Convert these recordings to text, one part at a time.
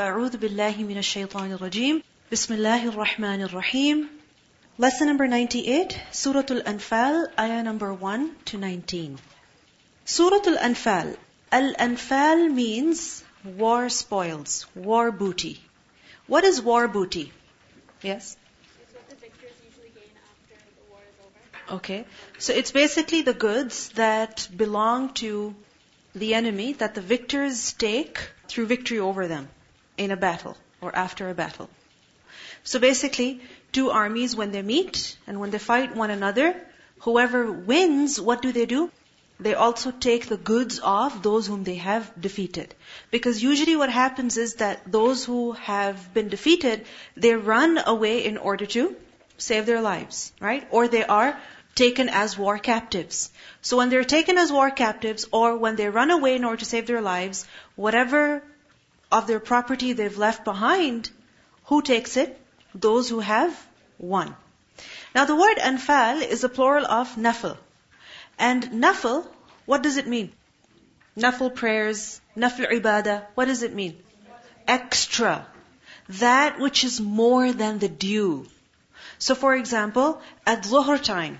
أعوذ بالله من الشيطان الرجيم بسم الله الرحمن الرحيم Lesson number 98, Surah Al-Anfal, ayah number 1 to 19. Surah Al-Anfal. Al-Anfal means war spoils, war booty. What is war booty? Yes? It's what the victors usually gain after the war is over. Okay. So it's basically the goods that belong to the enemy that the victors take through victory over them in a battle or after a battle. So basically, two armies when they meet and when they fight one another, whoever wins, what do they do? They also take the goods of those whom they have defeated. Because usually what happens is that those who have been defeated, they run away in order to save their lives, right? Or they are taken as war captives. So when they're taken as war captives or when they run away in order to save their lives, whatever of their property they've left behind, who takes it? Those who have won. Now the word anfal is a plural of nafil. And nafil, what does it mean? Nafil prayers, nafil ibadah, what does it mean? Extra. That which is more than the due. So for example, at zuhr time,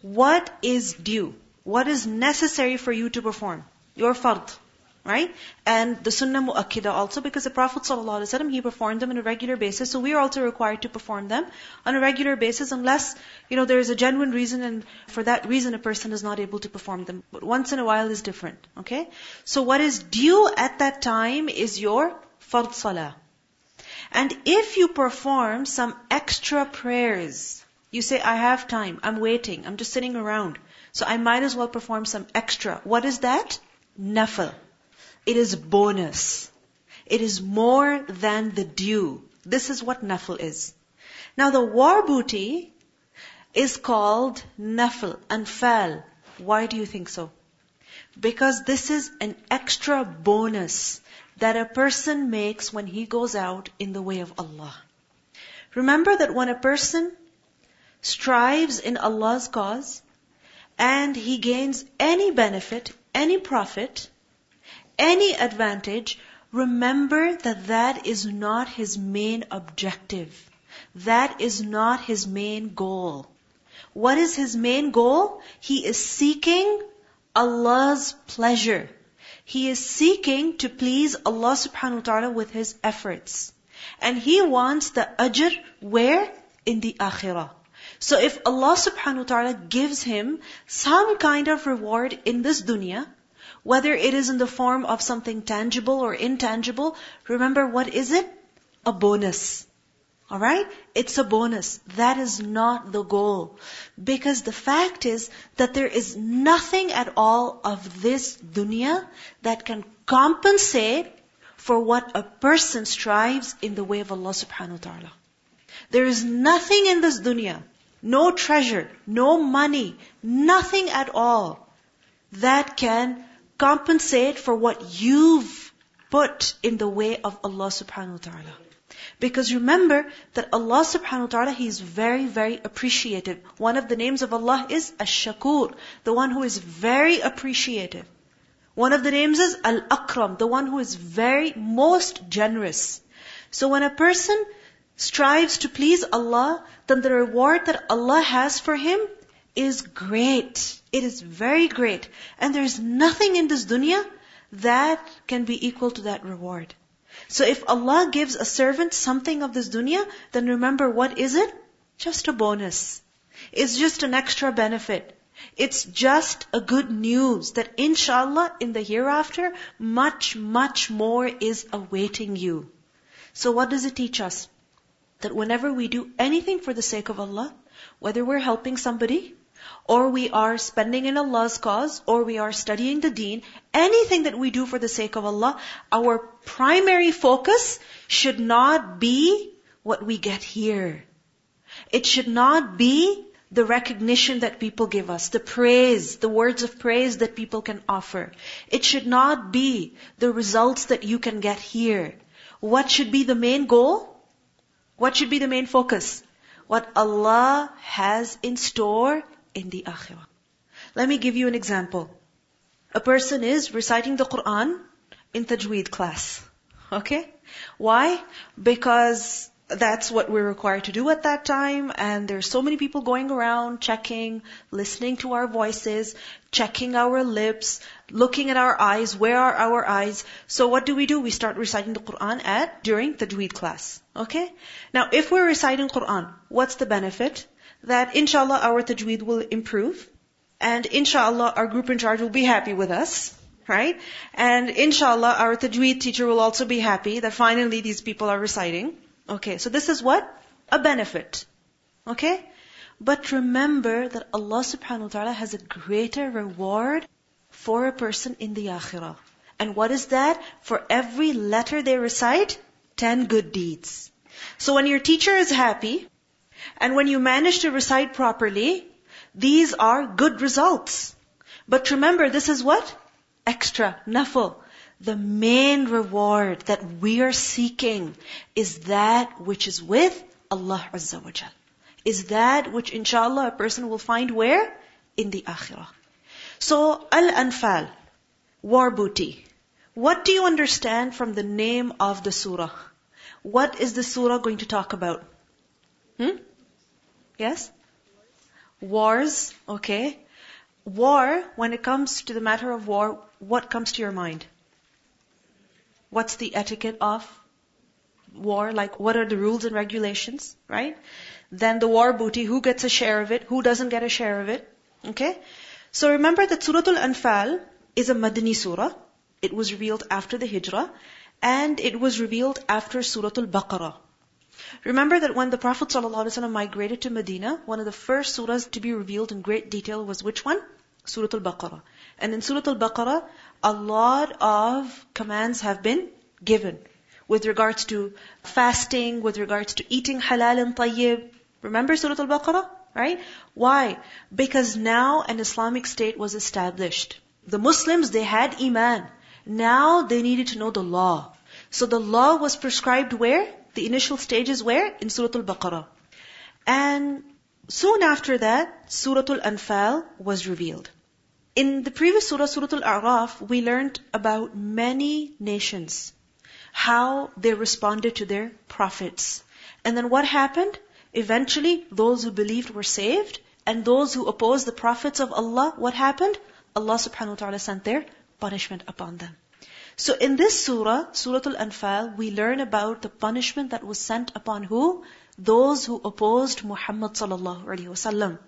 what is due? What is necessary for you to perform? Your fard. Right? And the sunnah mu'akkida also because the Prophet ﷺ, he performed them on a regular basis. So we are also required to perform them on a regular basis unless, you know, there is a genuine reason and for that reason a person is not able to perform them. But once in a while is different. Okay? So what is due at that time is your fard salah. And if you perform some extra prayers, you say, I have time, I'm waiting, I'm just sitting around. So I might as well perform some extra. What is that? Nafil. It is bonus. It is more than the due. This is what nafil is. Now the war booty is called nafil, anfal. Why do you think so? Because this is an extra bonus that a person makes when he goes out in the way of Allah. Remember that when a person strives in Allah's cause and he gains any benefit, any profit, any advantage, remember that that is not his main objective. That is not his main goal. What is his main goal? He is seeking Allah's pleasure. He is seeking to please Allah subhanahu wa ta'ala with his efforts. And he wants the ajr where? In the akhirah. So if Allah subhanahu wa ta'ala gives him some kind of reward in this dunya, whether it is in the form of something tangible or intangible, remember what is it? A bonus. Alright? It's a bonus. That is not the goal. Because the fact is that there is nothing at all of this dunya that can compensate for what a person strives in the way of Allah subhanahu wa ta'ala. There is nothing in this dunya, no treasure, no money, nothing at all that can compensate for what you've put in the way of Allah subhanahu wa ta'ala. Because remember that Allah subhanahu wa ta'ala, He is very, very appreciative. One of the names of Allah is Ash-Shakur, the one who is very appreciative. One of the names is Al-Akram, the one who is very, most generous. So when a person strives to please Allah, then the reward that Allah has for him is great. It is very great. And there is nothing in this dunya that can be equal to that reward. So if Allah gives a servant something of this dunya, then remember what is it? Just a bonus. It's just an extra benefit. It's just a good news that inshallah in the hereafter, much, much more is awaiting you. So what does it teach us? That whenever we do anything for the sake of Allah, whether we're helping somebody, or we are spending in Allah's cause, or we are studying the deen, anything that we do for the sake of Allah, our primary focus should not be what we get here. It should not be the recognition that people give us, the praise, the words of praise that people can offer. It should not be the results that you can get here. What should be the main goal? What should be the main focus? What Allah has in store in the akhirah. Let me give you an example. A person is reciting the Quran in tajweed class. Okay? Why? Because that's what we're required to do at that time, and there's so many people going around checking, listening to our voices, checking our lips, looking at our eyes, where are our eyes. So what do we do? We start reciting the Quran at, during Tajweed class. Okay? Now, if we're reciting Quran, what's the benefit? That inshallah our Tajweed will improve, and inshallah our group in charge will be happy with us. Right? And inshallah our Tajweed teacher will also be happy that finally these people are reciting. Okay, so this is what? A benefit. Okay? But remember that Allah subhanahu wa ta'ala has a greater reward for a person in the akhirah. And what is that? For every letter they recite, 10 good deeds. So when your teacher is happy, and when you manage to recite properly, these are good results. But remember, this is what? Extra, nafil. The main reward that we are seeking is that which is with Allah Azza wa Jal. Is that which inshallah a person will find where? In the akhirah. So, Al-Anfal, war booty. What do you understand from the name of the surah? What is the surah going to talk about? Hmm? Yes? Wars, okay. War, when it comes to the matter of war, what comes to your mind? What's the etiquette of war? Like, what are the rules and regulations, right? Then the war booty, who gets a share of it, who doesn't get a share of it, okay? So remember that Surah Al-Anfal is a Madani surah. It was revealed after the Hijrah, and it was revealed after Surah Al-Baqarah. Remember that when the Prophet ﷺ migrated to Medina, one of the first surahs to be revealed in great detail was which one? Surah Al-Baqarah. And in Surah Al-Baqarah, a lot of commands have been given with regards to fasting, with regards to eating halal and tayyib. Remember Surah Al-Baqarah? Right? Why? Because now an Islamic state was established. The Muslims, they had Iman. Now they needed to know the law. So the law was prescribed where? The initial stages where? In Surah Al-Baqarah. And soon after that, Surah Al-Anfal was revealed. In the previous surah, Surah Al-A'raf, we learned about many nations. How they responded to their prophets. And then what happened? Eventually, those who believed were saved, and those who opposed the prophets of Allah, what happened? Allah subhanahu wa ta'ala sent their punishment upon them. So in this surah, Surah Al-Anfal, we learn about the punishment that was sent upon who? Those who opposed Muhammad sallallahu alaihi wasallam.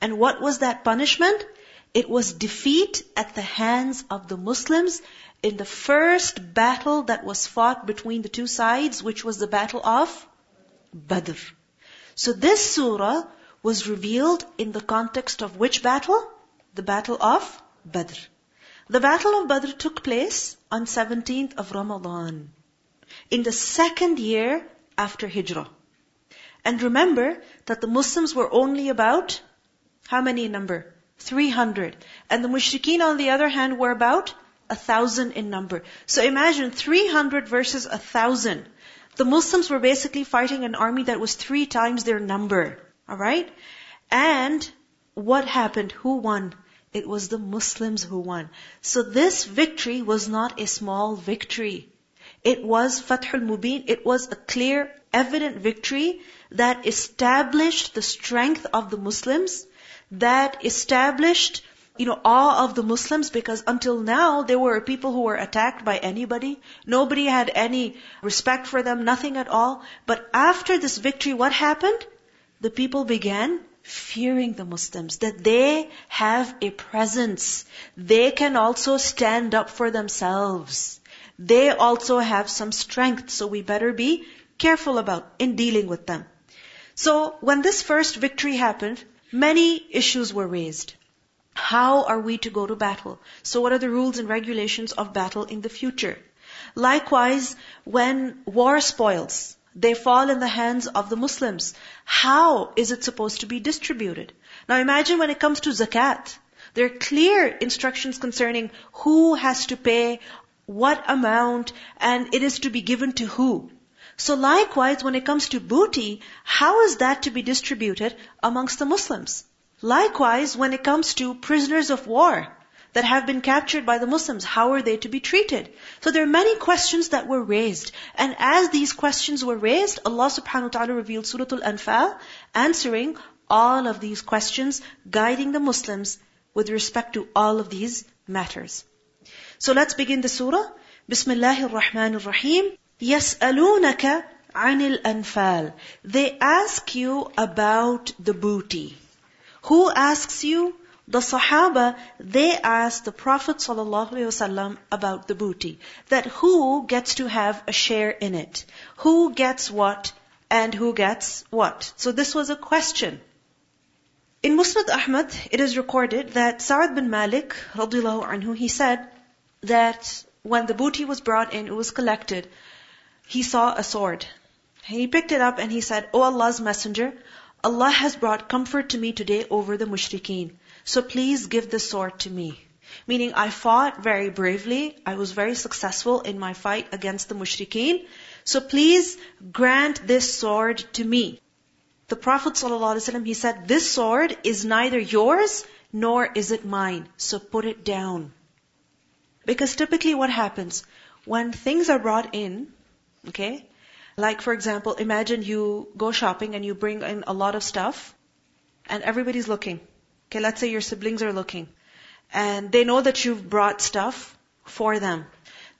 And what was that punishment? It was defeat at the hands of the Muslims in the first battle that was fought between the two sides, which was the battle of Badr. So this surah was revealed in the context of which battle? The battle of Badr. The battle of Badr took place on 17th of Ramadan, in the second year after Hijrah. And remember that the Muslims were only about, how many in number? 300. And the mushrikeen on the other hand were about a thousand in number. So imagine 300 versus a thousand. The Muslims were basically fighting an army that was three times their number. Alright? And what happened? Who won? It was the Muslims who won. So this victory was not a small victory. It was Fathul Mubin. It was a clear, evident victory that established the strength of the Muslims, that established you know, awe of the Muslims because until now there were people who were attacked by anybody. Nobody had any respect for them, nothing at all. But after this victory, what happened? The people began fearing the Muslims, that they have a presence. They can also stand up for themselves. They also have some strength, so we better be careful about in dealing with them. So when this first victory happened, many issues were raised. How are we to go to battle? So what are the rules and regulations of battle in the future? Likewise, when war spoils, they fall in the hands of the Muslims. How is it supposed to be distributed? Now imagine when it comes to zakat. There are clear instructions concerning who has to pay, what amount, and it is to be given to who. So likewise, when it comes to booty, how is that to be distributed amongst the Muslims? Likewise, when it comes to prisoners of war, that have been captured by the Muslims, how are they to be treated? So there are many questions that were raised. And as these questions were raised, Allah subhanahu wa ta'ala revealed Surah Al-Anfal, answering all of these questions, guiding the Muslims with respect to all of these matters. So let's begin the surah. Bismillahir Rahmanir Rahim. يَسْأَلُونَكَ عَنِ الْأَنفَالِ They ask you about the booty. Who asks you? The Sahaba, they asked the Prophet ﷺ about the booty. That who gets to have a share in it? Who gets what and who gets what? So this was a question. In Musnad Ahmad, it is recorded that Sa'ad bin Malik, radiallahu anhu, he said that when the booty was brought in, it was collected, he saw a sword. He picked it up and he said, O Allah's Messenger, Allah has brought comfort to me today over the mushrikeen. So please give the sword to me. Meaning I fought very bravely. I was very successful in my fight against the mushrikeen. So please grant this sword to me. The Prophet ﷺ, he said, this sword is neither yours nor is it mine. So put it down. Because typically what happens, when things are brought in, okay, like for example, imagine you go shopping and you bring in a lot of stuff and everybody's looking. Okay, let's say your siblings are looking. And they know that you've brought stuff for them.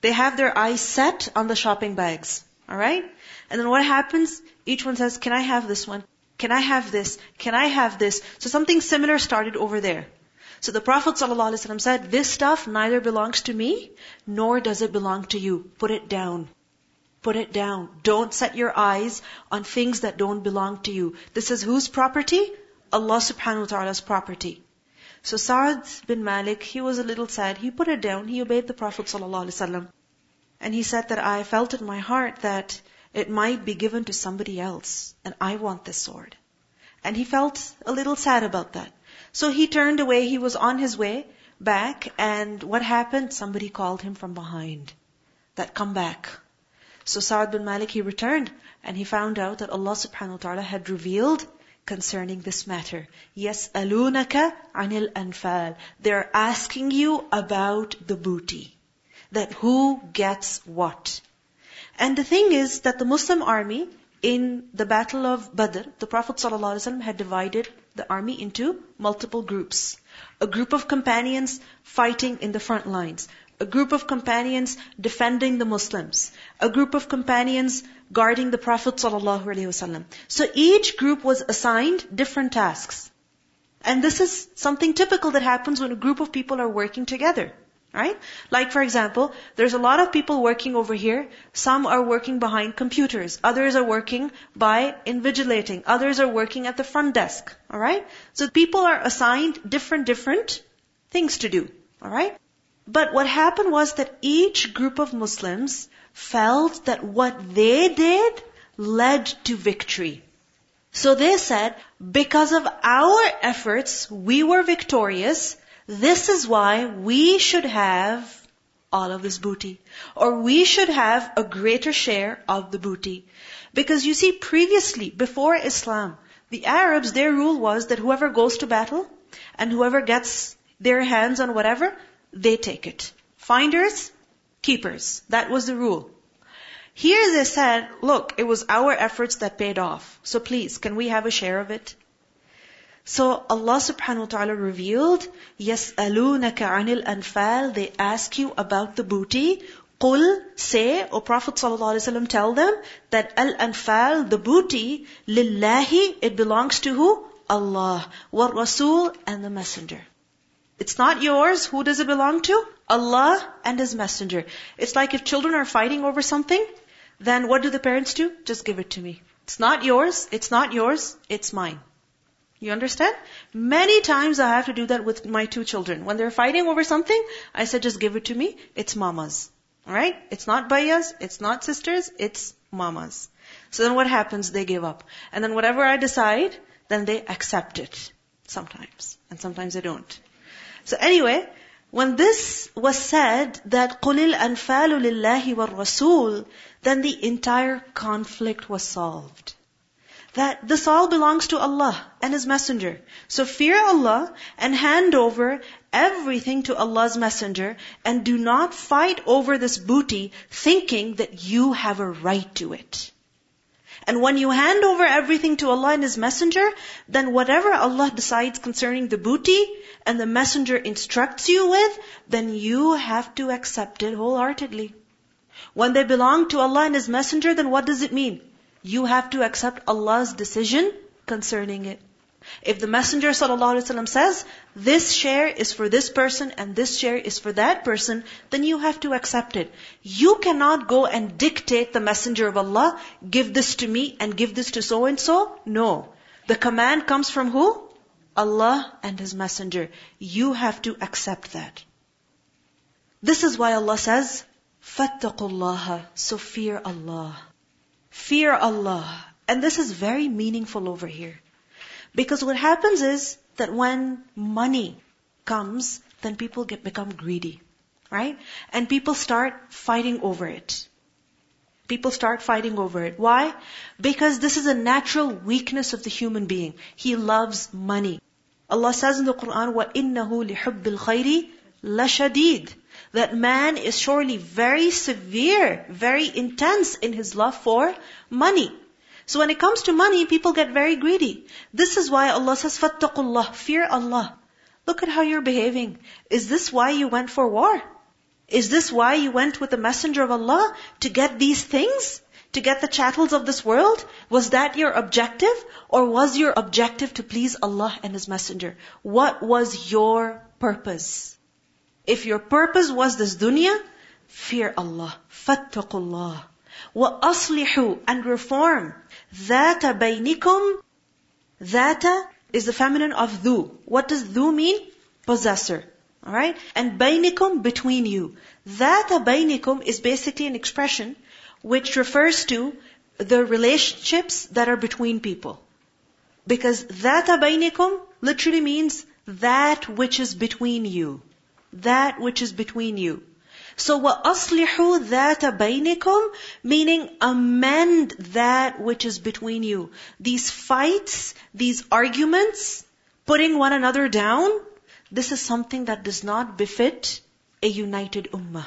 They have their eyes set on the shopping bags. Alright? And then what happens? Each one says, can I have this one? Can I have this? Can I have this? So something similar started over there. So the Prophet ﷺ said, this stuff neither belongs to me, nor does it belong to you. Put it down. Put it down. Don't set your eyes on things that don't belong to you. This is whose property? Allah subhanahu wa ta'ala's property. So Sa'ad bin Malik, he was a little sad. He put it down. He obeyed the Prophet ﷺ. And he said that I felt in my heart that it might be given to somebody else. And I want this sword. And he felt a little sad about that. So he turned away. He was on his way back. And what happened? Somebody called him from behind. That come back. So Sa'ad bin Malik, he returned. And he found out that Allah subhanahu wa ta'ala had revealed concerning this matter. Yes, alunaka anil anfal. They're asking you about the booty. That who gets what. And the thing is that the Muslim army, in the battle of Badr, the Prophet ﷺ had divided the army into multiple groups. A group of companions fighting in the front lines. A group of companions defending the Muslims. A group of companions guarding the Prophet ﷺ. So each group was assigned different tasks. And this is something typical that happens when a group of people are working together. Right? Like for example, there's a lot of people working over here. Some are working behind computers. Others are working by invigilating. Others are working at the front desk. Alright? So people are assigned different, different things to do. Alright? But what happened was that each group of Muslims felt that what they did led to victory. So they said, because of our efforts, we were victorious. This is why we should have all of this booty. Or we should have a greater share of the booty. Because you see, previously, before Islam, the Arabs, their rule was that whoever goes to battle and whoever gets their hands on whatever, they take it. Finders, keepers. That was the rule. Here they said, look, it was our efforts that paid off. So please, can we have a share of it? So Allah subhanahu wa ta'ala revealed, يَسْأَلُونَكَ عَنِ الْأَنفَالِ They ask you about the booty. قُل Say, O Prophet ﷺ, tell them that al-anfal, the booty, lillahi, it belongs to who? Allah. Wa Rasul and the Messenger. It's not yours. Who does it belong to? Allah and His Messenger. It's like if children are fighting over something, then what do the parents do? Just give it to me. It's not yours. It's not yours. It's mine. You understand? Many times I have to do that with my two children. When they're fighting over something, I said, just give it to me. It's mama's. Alright? It's not bayas. It's not sisters. It's mama's. So then what happens? They give up. And then whatever I decide, then they accept it. Sometimes. And sometimes they don't. So anyway, when this was said that قُلِ الْأَنْفَالُ لِلَّهِ وَالرَّسُولِ then the entire conflict was solved. That this all belongs to Allah and His Messenger. So fear Allah and hand over everything to Allah's messenger and do not fight over this booty thinking that you have a right to it. And when you hand over everything to Allah and His Messenger, then whatever Allah decides concerning the booty and the Messenger instructs you with, then you have to accept it wholeheartedly. When they belong to Allah and His Messenger, then what does it mean? You have to accept Allah's decision concerning it. If the Messenger ﷺ says, this share is for this person and this share is for that person, then you have to accept it. You cannot go and dictate the Messenger of Allah, give this to me and give this to so and so. No. The command comes from who? Allah and His Messenger. You have to accept that. This is why Allah says, فَاتَّقُوا اللَّهَ So fear Allah. Fear Allah. And this is very meaningful over here. Because what happens is that when money comes, then people get become greedy. Right? And people start fighting over it. People start fighting over it. Why? Because this is a natural weakness of the human being. He loves money. Allah says in the Quran, وَإِنَّهُ لِحُبِّ الْخَيْرِ لَشَدِيدٌ That man is surely very severe, very intense in his love for money. So when it comes to money, people get very greedy. This is why Allah says, فَاتَّقُوا Fear Allah. Look at how you're behaving. Is this why you went for war? Is this why you went with the messenger of Allah? To get these things? To get the chattels of this world? Was that your objective? Or was your objective to please Allah and His messenger? What was your purpose? If your purpose was this dunya, fear Allah. فَاتَّقُوا وَأَصْلِحُوا And reform. ذَاتَ بَيْنِكُمْ Dhata is the feminine of dhu. What does dhu mean? Possessor. Alright? And bainikum, between you. Dhata bainikum is basically an expression which refers to the relationships that are between people. Because dhata bainikum literally means that which is between you. That which is between you. So وَأَصْلِحُوا ذَاتَ بَيْنِكُمْ Meaning amend that which is between you. These fights, these arguments, putting one another down, this is something that does not befit a united ummah.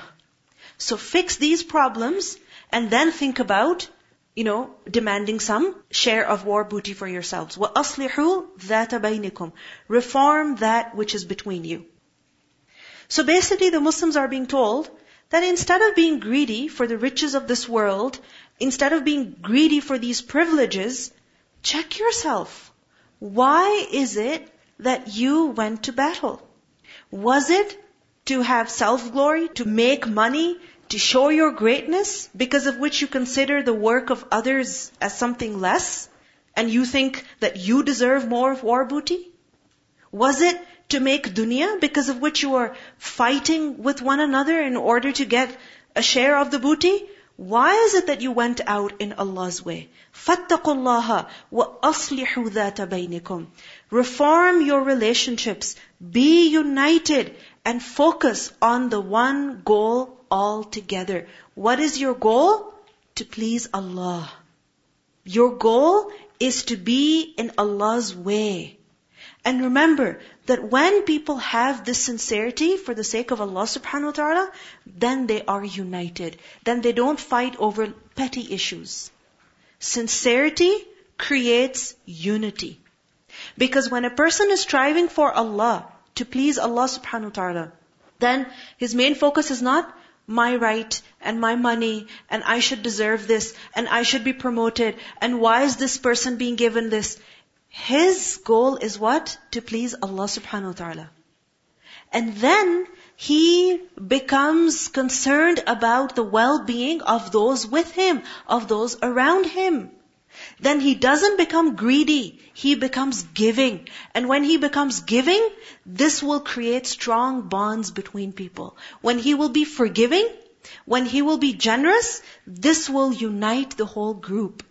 So fix these problems and then think about, you know, demanding some share of war booty for yourselves. وَأَصْلِحُوا ذَاتَ بَيْنِكُمْ Reform that which is between you. So basically the Muslims are being told that instead of being greedy for the riches of this world, instead of being greedy for these privileges, check yourself. Why is it that you went to battle? Was it to have self-glory, to make money, to show your greatness, because of which you consider the work of others as something less, and you think that you deserve more of war booty? Was it to make dunya, because of which you are fighting with one another in order to get a share of the booty? Why is it that you went out in Allah's way? فَاتَّقُوا اللَّهَ وَأَصْلِحُوا ذَاتَ بَيْنِكُمْ Reform your relationships. Be united and focus on the one goal altogether. What is your goal? To please Allah. Your goal is to be in Allah's way. And remember that when people have this sincerity for the sake of Allah subhanahu wa ta'ala, then they are united. Then they don't fight over petty issues. Sincerity creates unity. Because when a person is striving for Allah, to please Allah subhanahu wa ta'ala, then his main focus is not my right and my money and I should deserve this and I should be promoted and why is this person being given this? His goal is what? To please Allah subhanahu wa ta'ala. And then he becomes concerned about the well-being of those with him, of those around him. Then he doesn't become greedy, he becomes giving. And when he becomes giving, this will create strong bonds between people. When he will be forgiving, when he will be generous, this will unite the whole group.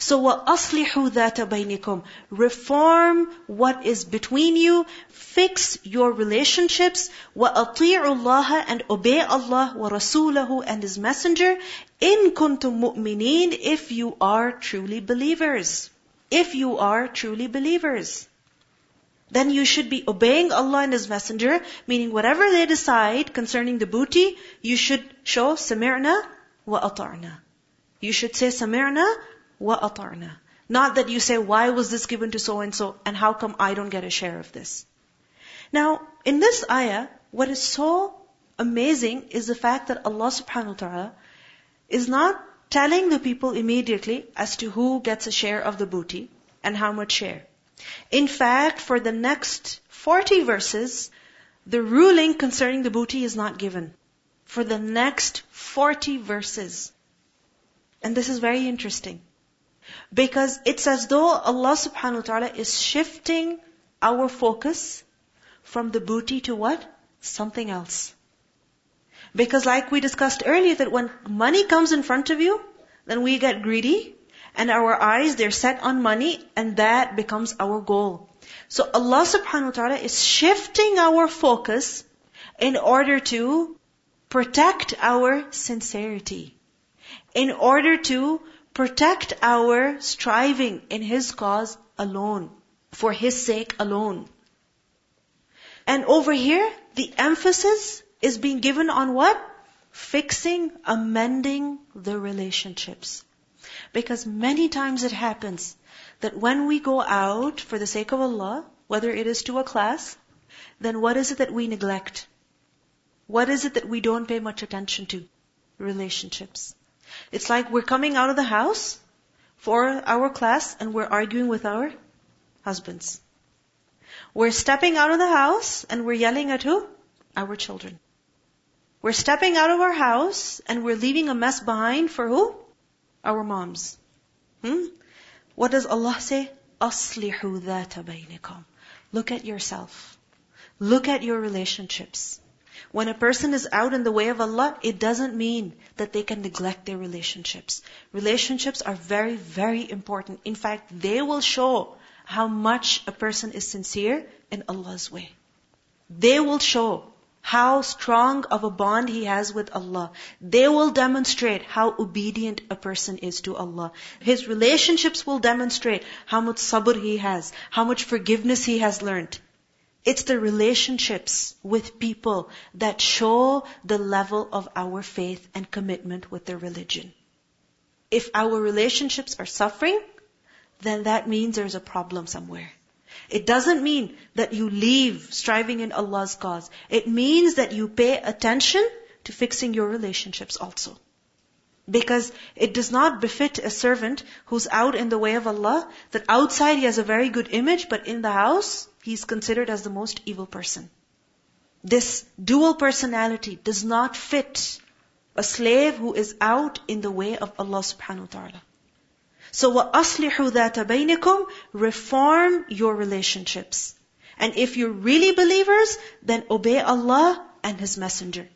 So وَأَصْلِحُوا ذَاتَ بَيْنِكُمْ Reform what is between you. Fix your relationships. وَأَطِيعُوا اللَّهَ And obey Allah وَرَسُولَهُ and His Messenger. إِن كُنتُم مُؤْمِنِينَ If you are truly believers. If you are truly believers. then you should be obeying Allah and His Messenger, meaning whatever they decide concerning the booty, you should show sami'na wa ata'na. You should say sami'na ata'na. Not that you say, why was this given to so and so, and how come I don't get a share of this? Now, in this ayah, what is so amazing is the fact that Allah subhanahu wa ta'ala is not telling the people immediately as to who gets a share of the booty and how much share. In fact, for the next 40 verses, the ruling concerning the booty is not given. For the next 40 verses. And this is very interesting. Because it's as though Allah subhanahu wa ta'ala is shifting our focus from the booty to what? Something else. Because like we discussed earlier, that when money comes in front of you, then we get greedy, and our eyes, they're set on money, and that becomes our goal. So Allah subhanahu wa ta'ala is shifting our focus in order to protect our sincerity. In order to protect our striving in His cause alone. For His sake alone. And over here, the emphasis is being given on what? Fixing, amending the relationships. Because many times it happens that when we go out for the sake of Allah, whether it is to a class, then what is it that we neglect? What is it that we don't pay much attention to? Relationships. It's like we're coming out of the house for our class and we're arguing with our husbands. We're stepping out of the house and we're yelling at who? Our children. We're stepping out of our house and we're leaving a mess behind for who? Our moms. Hmm? What does Allah say? أَصْلِحُوا ذَاتَ بَيْنِكُمْ Look at yourself. Look at your relationships. When a person is out in the way of Allah, it doesn't mean that they can neglect their relationships. Relationships are very, very important. In fact, they will show how much a person is sincere in Allah's way. They will show how strong of a bond he has with Allah. They will demonstrate how obedient a person is to Allah. His relationships will demonstrate how much sabr he has, how much forgiveness he has learned. It's the relationships with people that show the level of our faith and commitment with the religion. If our relationships are suffering, then that means there's a problem somewhere. It doesn't mean that you leave striving in Allah's cause. It means that you pay attention to fixing your relationships also. Because it does not befit a servant who's out in the way of Allah, that outside he has a very good image, but in the house, he's considered as the most evil person. This dual personality does not fit a slave who is out in the way of Allah subhanahu wa ta'ala. So وَأَصْلِحُوا ذَاتَ بَيْنِكُمْ Reform your relationships. And if you're really believers, then obey Allah and His Messenger.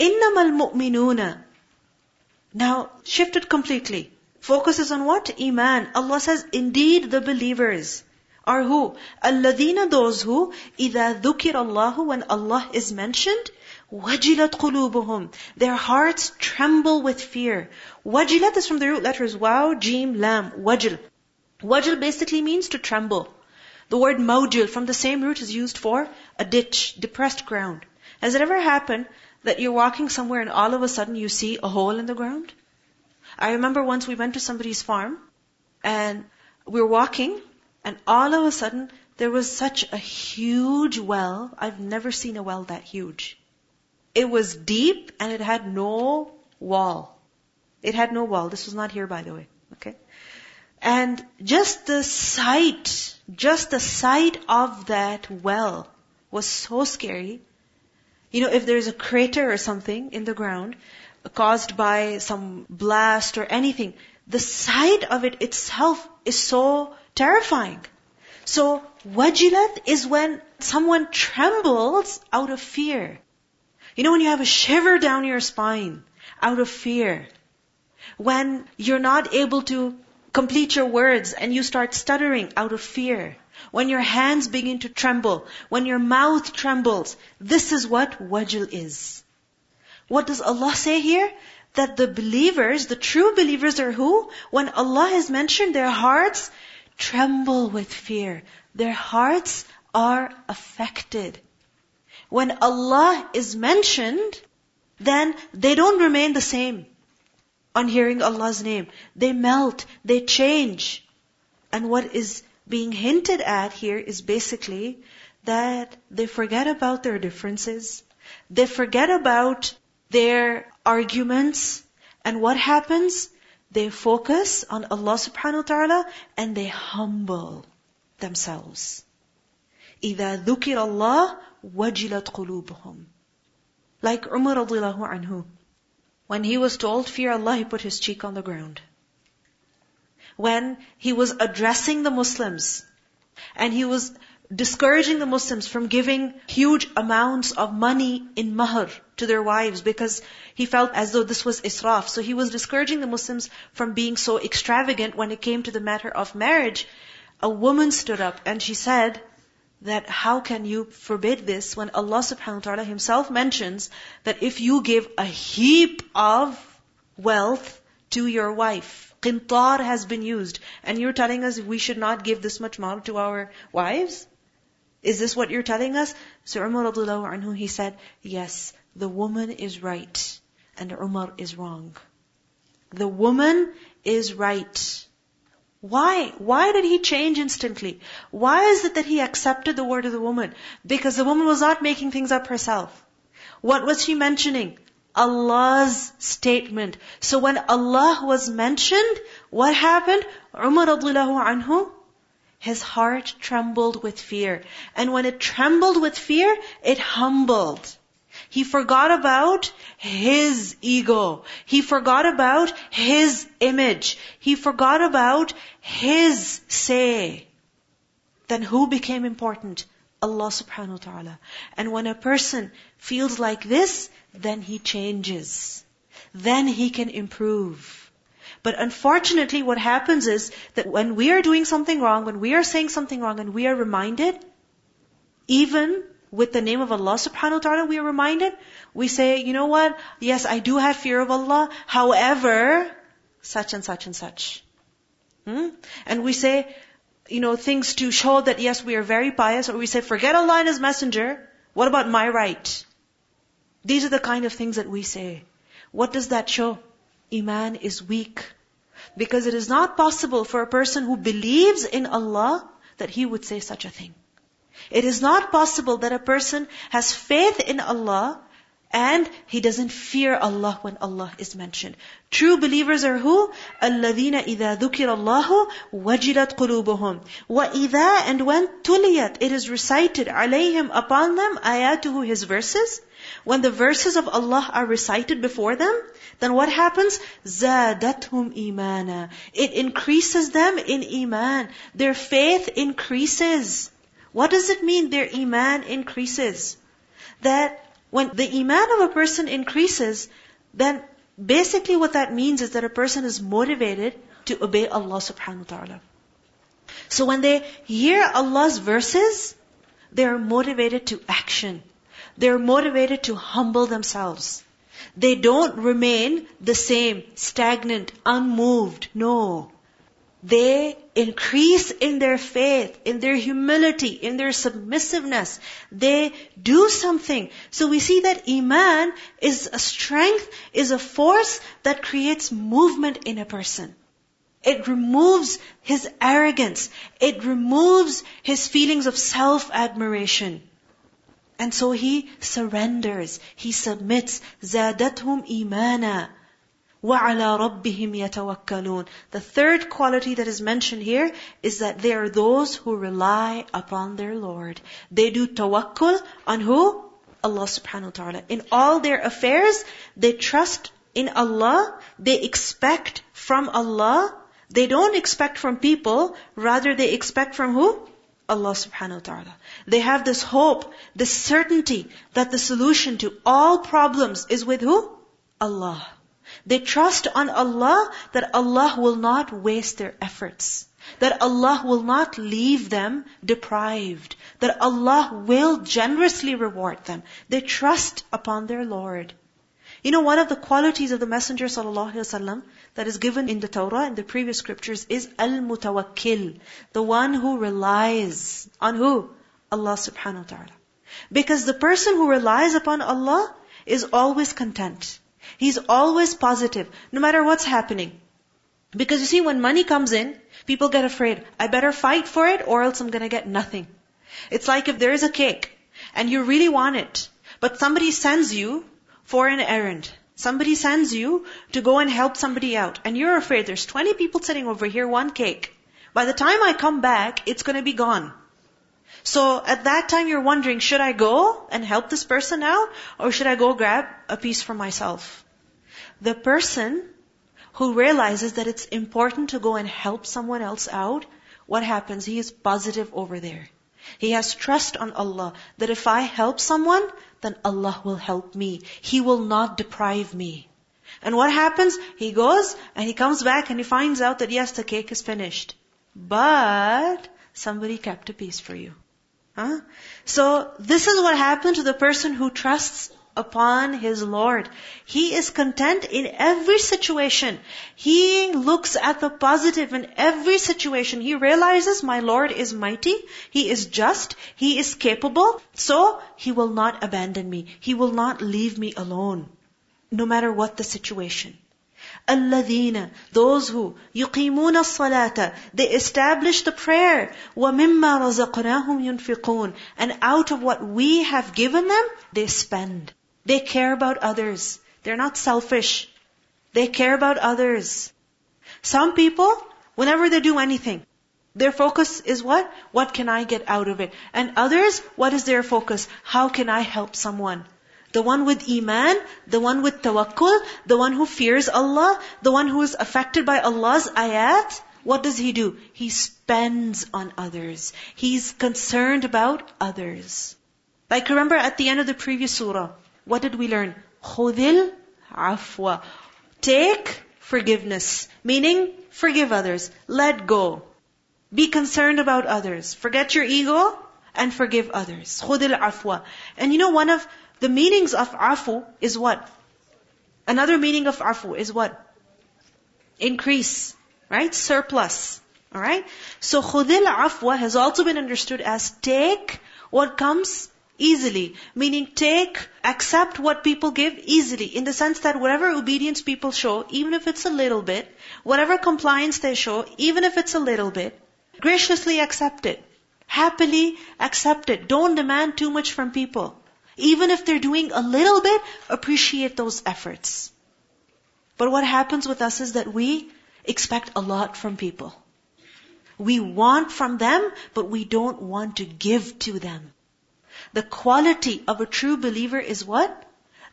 إِنَّمَا الْمُؤْمِنُونَ Now, shifted completely. Focuses on what? Iman. Allah says, indeed the believers are who? الَّذِينَ those who إِذَا ذُكِرَ اللَّهُ when Allah is mentioned وَجِلَتْ قُلُوبُهُمْ Their hearts tremble with fear. وَجِلَت is from the root letters Waw, Jim, Lam, وَجِل. وَجِل basically means to tremble. The word mawjil from the same root is used for a ditch, depressed ground. Has it ever happened that you're walking somewhere and all of a sudden you see a hole in the ground? I remember once we went to somebody's farm and we were walking and all of a sudden there was such a huge well. I've never seen a well that huge. It was deep and it had no wall. It had no wall. This was not here, by the way. Okay? And just the sight, just the sight of that well was so scary. You know, if there's a crater or something in the ground caused by some blast or anything, the sight of it itself is so terrifying. So, wajilat is when someone trembles out of fear. You know when you have a shiver down your spine out of fear. When you're not able to complete your words and you start stuttering out of fear. When your hands begin to tremble. When your mouth trembles. This is what wajil is. What does Allah say here? That the believers, the true believers are who? When Allah has mentioned their hearts tremble with fear. Their hearts are affected. When Allah is mentioned, then they don't remain the same on hearing Allah's name. They melt, they change. And what is being hinted at here is basically that they forget about their differences. They forget about their arguments. And what happens? They focus on Allah subhanahu wa ta'ala and they humble themselves. إِذَا ذُكِرَ اللَّهُ وَجِلَتْ قُلُوبُهُمْ Like Umar radiallahu anhu. When he was told, fear Allah, he put his cheek on the ground. When he was addressing the Muslims, and he was discouraging the Muslims from giving huge amounts of money in mahr to their wives because he felt as though this was israf. So he was discouraging the Muslims from being so extravagant when it came to the matter of marriage. A woman stood up and she said that how can you forbid this when Allah subhanahu wa ta'ala himself mentions that if you give a heap of wealth to your wife, qintar has been used, and you're telling us we should not give this much mahr to our wives? Is this what you're telling us? So Umar radiallahu anhu, he said, yes, the woman is right and Umar is wrong. The woman is right. Why? Why did he change instantly? Why is it that he accepted the word of the woman? Because the woman was not making things up herself. What was she mentioning? Allah's statement. So when Allah was mentioned, what happened? Umar radiallahu anhu, his heart trembled with fear. And when it trembled with fear, it humbled. He forgot about his ego. He forgot about his image. He forgot about his say. Then who became important? Allah subhanahu wa ta'ala. And when a person feels like this, then he changes. Then he can improve. But unfortunately, what happens is that when we are doing something wrong, when we are saying something wrong, and we are reminded, even with the name of Allah subhanahu wa ta'ala, we are reminded, we say, you know what? Yes, I do have fear of Allah. However, such and such and such. Hmm? And we say, you know, things to show that yes, we are very pious, or we say, forget Allah and His Messenger. What about my right? These are the kind of things that we say. What does that show? Iman is weak. Because it is not possible for a person who believes in Allah that he would say such a thing. It is not possible that a person has faith in Allah and he doesn't fear Allah when Allah is mentioned. True believers are who? الَّذِينَ إِذَا ذُكِرَ اللَّهُ وَجِلَتْ قُلُوبُهُم وَإِذَا and when tuliyat, it is recited عَلَيْهِمْ upon them, ayatuhu, his verses. When the verses of Allah are recited before them, then what happens? زَادَتْهُمْ إِيمَانًا It increases them in iman. Their faith increases. What does it mean their iman increases? That when the iman of a person increases, then basically what that means is that a person is motivated to obey Allah subhanahu wa ta'ala. So when they hear Allah's verses, they are motivated to action. They're motivated to humble themselves. They don't remain the same, stagnant, unmoved. No. They increase in their faith, in their humility, in their submissiveness. They do something. So we see that Iman is a strength, is a force that creates movement in a person. It removes his arrogance. It removes his feelings of self-admiration. And so he surrenders, he submits. زَادَتْهُمْ إِيمَانًا وَعَلَى رَبِّهِمْ يَتَوَكَّلُونَ The third quality that is mentioned here is that they are those who rely upon their Lord. They do tawakkul on who? Allah subhanahu wa ta'ala. In all their affairs, they trust in Allah, they expect from Allah, they don't expect from people, rather they expect from who? Allah subhanahu wa ta'ala. They have this hope, this certainty that the solution to all problems is with who? Allah. They trust on Allah that Allah will not waste their efforts. That Allah will not leave them deprived. That Allah will generously reward them. They trust upon their Lord. You know, one of the qualities of the Messenger ﷺ that is given in the Torah and the previous scriptures is al-mutawakkil, the one who relies on who? Allah subhanahu wa ta'ala. Because the person who relies upon Allah is always content. He's always positive, no matter what's happening. Because you see, when money comes in, people get afraid. I better fight for it or else I'm gonna get nothing. It's like if there is a cake and you really want it, but somebody sends you for an errand. Somebody sends you to go and help somebody out and you're afraid there's 20 people sitting over here, one cake. By the time I come back, it's gonna be gone. So at that time you're wondering, should I go and help this person out or should I go grab a piece for myself? The person who realizes that it's important to go and help someone else out, what happens? He is positive over there. He has trust on Allah that if I help someone, then Allah will help me. He will not deprive me. And what happens? He goes and he comes back and he finds out that yes, the cake is finished. But somebody kept a piece for you. Huh? So this is what happened to the person who trusts upon his Lord. He is content in every situation. He looks at the positive in every situation. He realizes my Lord is mighty. He is just. He is capable. So he will not abandon me. He will not leave me alone. No matter what the situation. الذين those who يقيمون الصلاة they establish the prayer ومما رزقناهم ينفقون and out of what we have given them they spend they care about others. They're not selfish. They care about others. Some people, whenever they do anything, their focus is what? What can I get out of it? And others, what is their focus? How can I help someone? The one with iman, the one with tawakkul, the one who fears Allah, the one who is affected by Allah's ayat, what does he do? He spends on others. He's concerned about others. Like remember at the end of the previous surah, what did we learn? خُذِ afwa. Take forgiveness. Meaning, forgive others. Let go. Be concerned about others. Forget your ego and forgive others. خُذِ afwa. And you know one of the meanings of afu is what? Another meaning of afu is what? Increase. Right? Surplus. Alright? So khudil afwa has also been understood as take what comes easily. Meaning take, accept what people give easily. In the sense that whatever obedience people show, even if it's a little bit, whatever compliance they show, even if it's a little bit, graciously accept it. Happily accept it. Don't demand too much from people. Even if they're doing a little bit, appreciate those efforts. But what happens with us is that we expect a lot from people. We want from them, but we don't want to give to them. The quality of a true believer is what?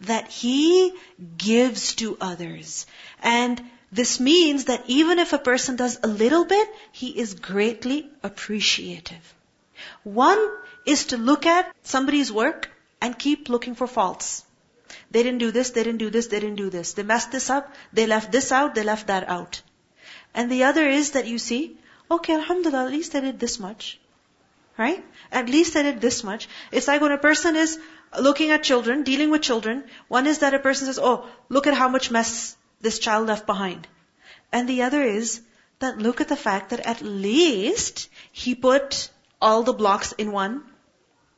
That he gives to others. And this means that even if a person does a little bit, he is greatly appreciative. One is to look at somebody's work and keep looking for faults. They didn't do this, they didn't do this, they didn't do this. They messed this up, they left this out, they left that out. And the other is that you see, okay, alhamdulillah, at least I did this much. Right? At least I did this much. It's like when a person is looking at children, dealing with children, one is that a person says, oh, look at how much mess this child left behind. And the other is that look at the fact that at least he put all the blocks in one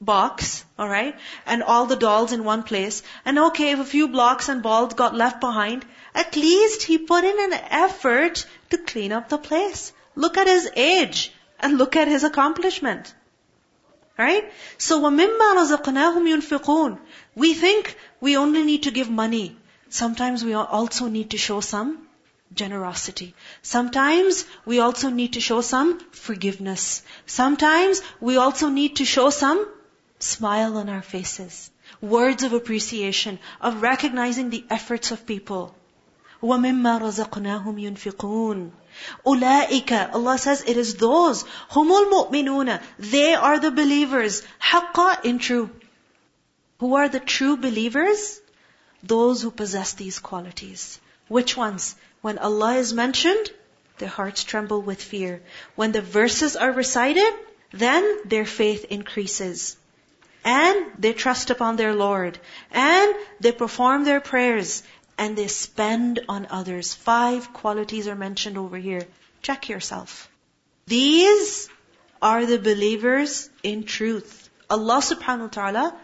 box, alright, and all the dolls in one place. And okay, if a few blocks and balls got left behind, at least he put in an effort to clean up the place. Look at his age and look at his accomplishment. Right? So وَمِمَّا رَزَقْنَاهُمْ يُنْفِقُونَ We think we only need to give money. Sometimes we also need to show some generosity. Sometimes we also need to show some forgiveness. Sometimes we also need to show some smile on our faces. Words of appreciation, of recognizing the efforts of people. وَمِمَّا رَزَقْنَاهُمْ يُنْفِقُونَ Ulaika, Allah says it is those, humul mu'minuna, they are the believers, haqqa in true. Who are the true believers? Those who possess these qualities. Which ones? When Allah is mentioned, their hearts tremble with fear. When the verses are recited, then their faith increases. And they trust upon their Lord. And they perform their prayers and they spend on others. Five qualities are mentioned over here. Check yourself. These are the believers in truth. Allah subhanahu wa ta'ala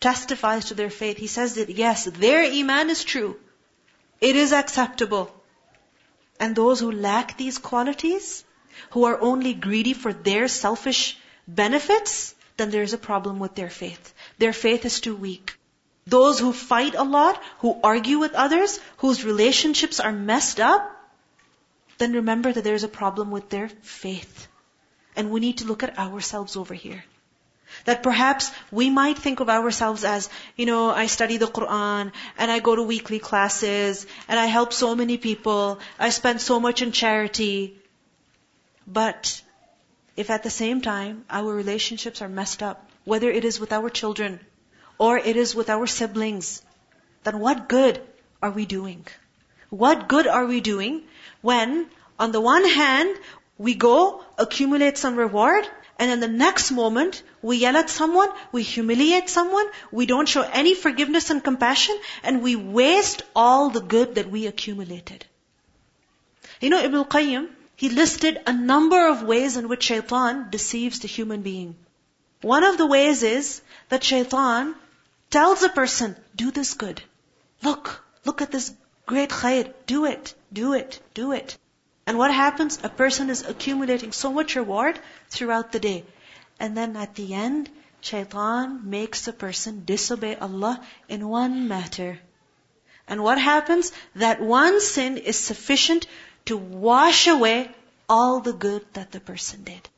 testifies to their faith. He says that yes, their iman is true. It is acceptable. And those who lack these qualities, who are only greedy for their selfish benefits, then there's a problem with their faith. Their faith is too weak. Those who fight a lot, who argue with others, whose relationships are messed up, then remember that there's a problem with their faith. And we need to look at ourselves over here. That perhaps we might think of ourselves as, you know, I study the Quran, and I go to weekly classes, and I help so many people, I spend so much in charity. But, if at the same time, our relationships are messed up, whether it is with our children, or it is with our siblings, then what good are we doing? What good are we doing when, on the one hand, we go accumulate some reward, and in the next moment, we yell at someone, we humiliate someone, we don't show any forgiveness and compassion, and we waste all the good that we accumulated. You know, Ibn al-Qayyim, he listed a number of ways in which shaitan deceives the human being. One of the ways is that shaitan tells a person, do this good. Look, look at this great khair. Do it, do it, do it. And what happens? A person is accumulating so much reward throughout the day. And then at the end, shaitan makes a person disobey Allah in one matter. And what happens? That one sin is sufficient to wash away all the good that the person did.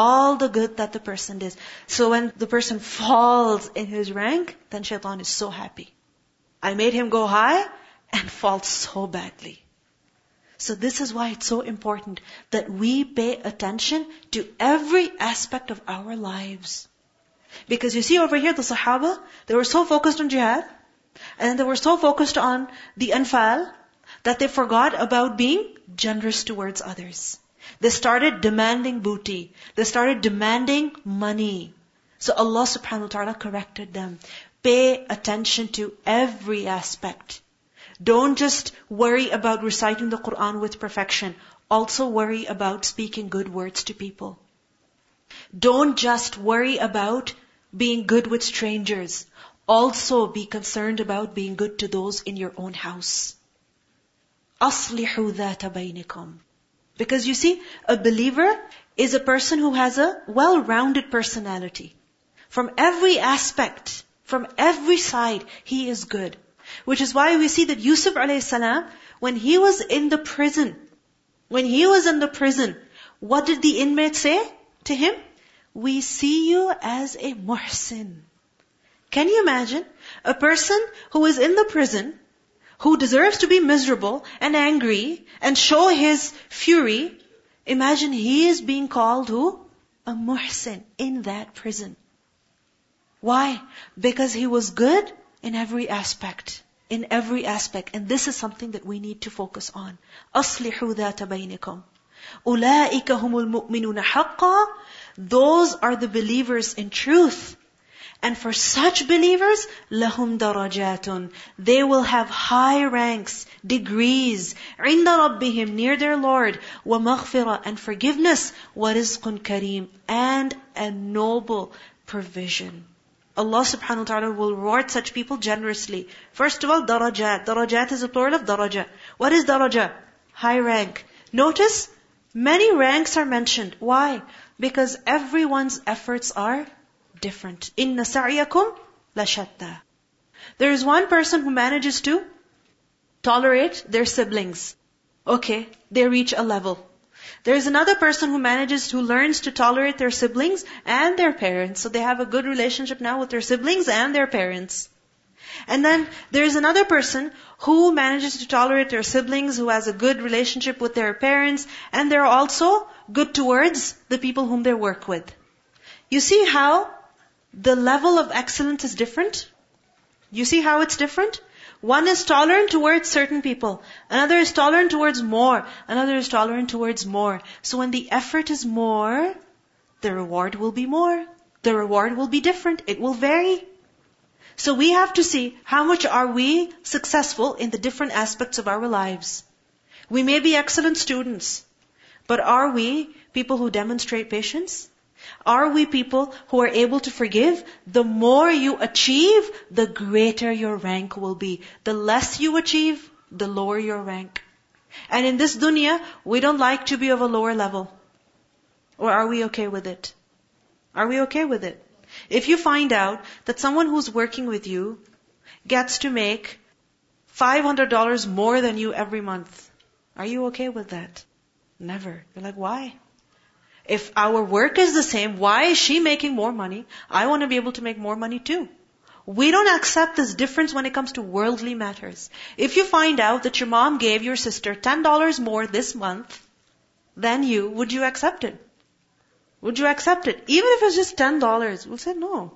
All the good that the person did. So when the person falls in his rank, then shaitan is so happy. I made him go high and fall so badly. So this is why it's so important that we pay attention to every aspect of our lives. Because you see over here, the Sahaba, they were so focused on jihad, and they were so focused on the anfal, that they forgot about being generous towards others. They started demanding booty. They started demanding money. So Allah subhanahu wa ta'ala corrected them. Pay attention to every aspect. Don't just worry about reciting the Quran with perfection. Also worry about speaking good words to people. Don't just worry about being good with strangers. Also be concerned about being good to those in your own house. أَصْلِحُوا ذَاتَ بَيْنِكُمْ because you see, a believer is a person who has a well-rounded personality. From every aspect, from every side, he is good. Which is why we see that Yusuf alayhi when he was in the prison, when he was in the prison, what did the inmates say to him? We see you as a muhsin. Can you imagine? A person who is in the prison, who deserves to be miserable and angry and show his fury, imagine he is being called who? A muhsin in that prison. Why? Because he was good in every aspect. In every aspect. And this is something that we need to focus on. أَصْلِحُوا ذَاتَ بَيْنِكُمْ أُولَٰئِكَ هُمُ الْمُؤْمِنُونَ حَقًّا Those are the believers in truth. And for such believers, لَهُمْ دَرَجَاتٌ They will have high ranks, degrees, عِنْدَ رَبِّهِمْ Near their Lord, وَمَغْفِرَةٌ And forgiveness, وَرِزْقٌ كَرِيمٌ And a noble provision. Allah subhanahu wa ta'ala will reward such people generously. First of all, darajat. Darajat is a plural of daraja. What is daraja? High rank. Notice, many ranks are mentioned. Why? Because everyone's efforts are different. Inna sa'yakum lashatta. There is one person who manages to tolerate their siblings. Okay, they reach a level. There's another person who manages, who learns to tolerate their siblings and their parents. So they have a good relationship now with their siblings and their parents. And then there's another person who manages to tolerate their siblings, who has a good relationship with their parents, and they're also good towards the people whom they work with. You see how the level of excellence is different? You see how it's different? One is tolerant towards certain people. Another is tolerant towards more. Another is tolerant towards more. So when the effort is more, the reward will be more. The reward will be different. It will vary. So we have to see how much are we successful in the different aspects of our lives. We may be excellent students, but are we people who demonstrate patience? Are we people who are able to forgive? The more you achieve, the greater your rank will be. The less you achieve, the lower your rank. And in this dunya, we don't like to be of a lower level. Or are we okay with it? Are we okay with it? If you find out that someone who's working with you gets to make $500 more than you every month, are you okay with that? Never. You're like, why? If our work is the same, why is she making more money? I want to be able to make more money too. We don't accept this difference when it comes to worldly matters. If you find out that your mom gave your sister $10 more this month than you, would you accept it? Would you accept it? Even if it's just $10, we'll say no.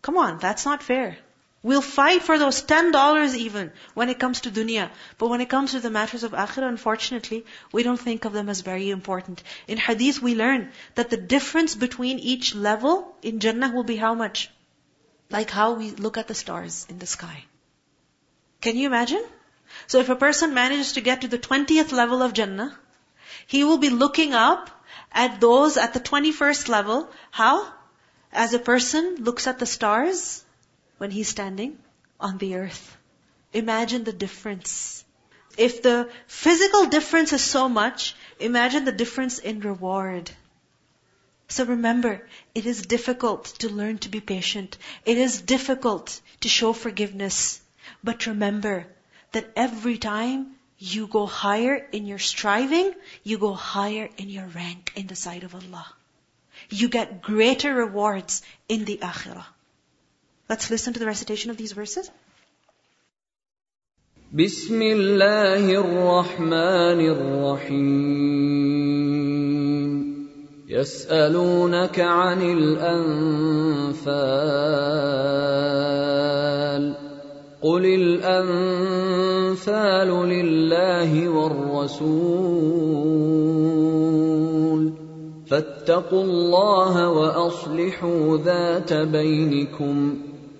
Come on, that's not fair. We'll fight for those $10 even when it comes to dunya. But when it comes to the matters of akhirah, unfortunately, we don't think of them as very important. In hadith, we learn that the difference between each level in Jannah will be how much? Like how we look at the stars in the sky. Can you imagine? So if a person manages to get to the 20th level of Jannah, he will be looking up at those at the 21st level. How? As a person looks at the stars when he's standing on the earth. Imagine the difference. If the physical difference is so much, imagine the difference in reward. So remember, it is difficult to learn to be patient. It is difficult to show forgiveness. But remember that every time you go higher in your striving, you go higher in your rank in the sight of Allah. You get greater rewards in the akhirah. Let's listen to the recitation of these verses. بسم الله الرحمن الرحيم يسألونك عن الأنفال قل الأنفال لله والرسول فاتقوا الله وأصلحوا ذات بينكم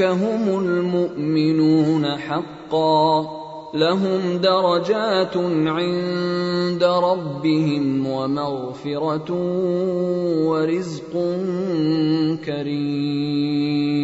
أولئك هم المؤمنون حقا. لهم درجات عند ربهم ومغفرة ورزق كريم.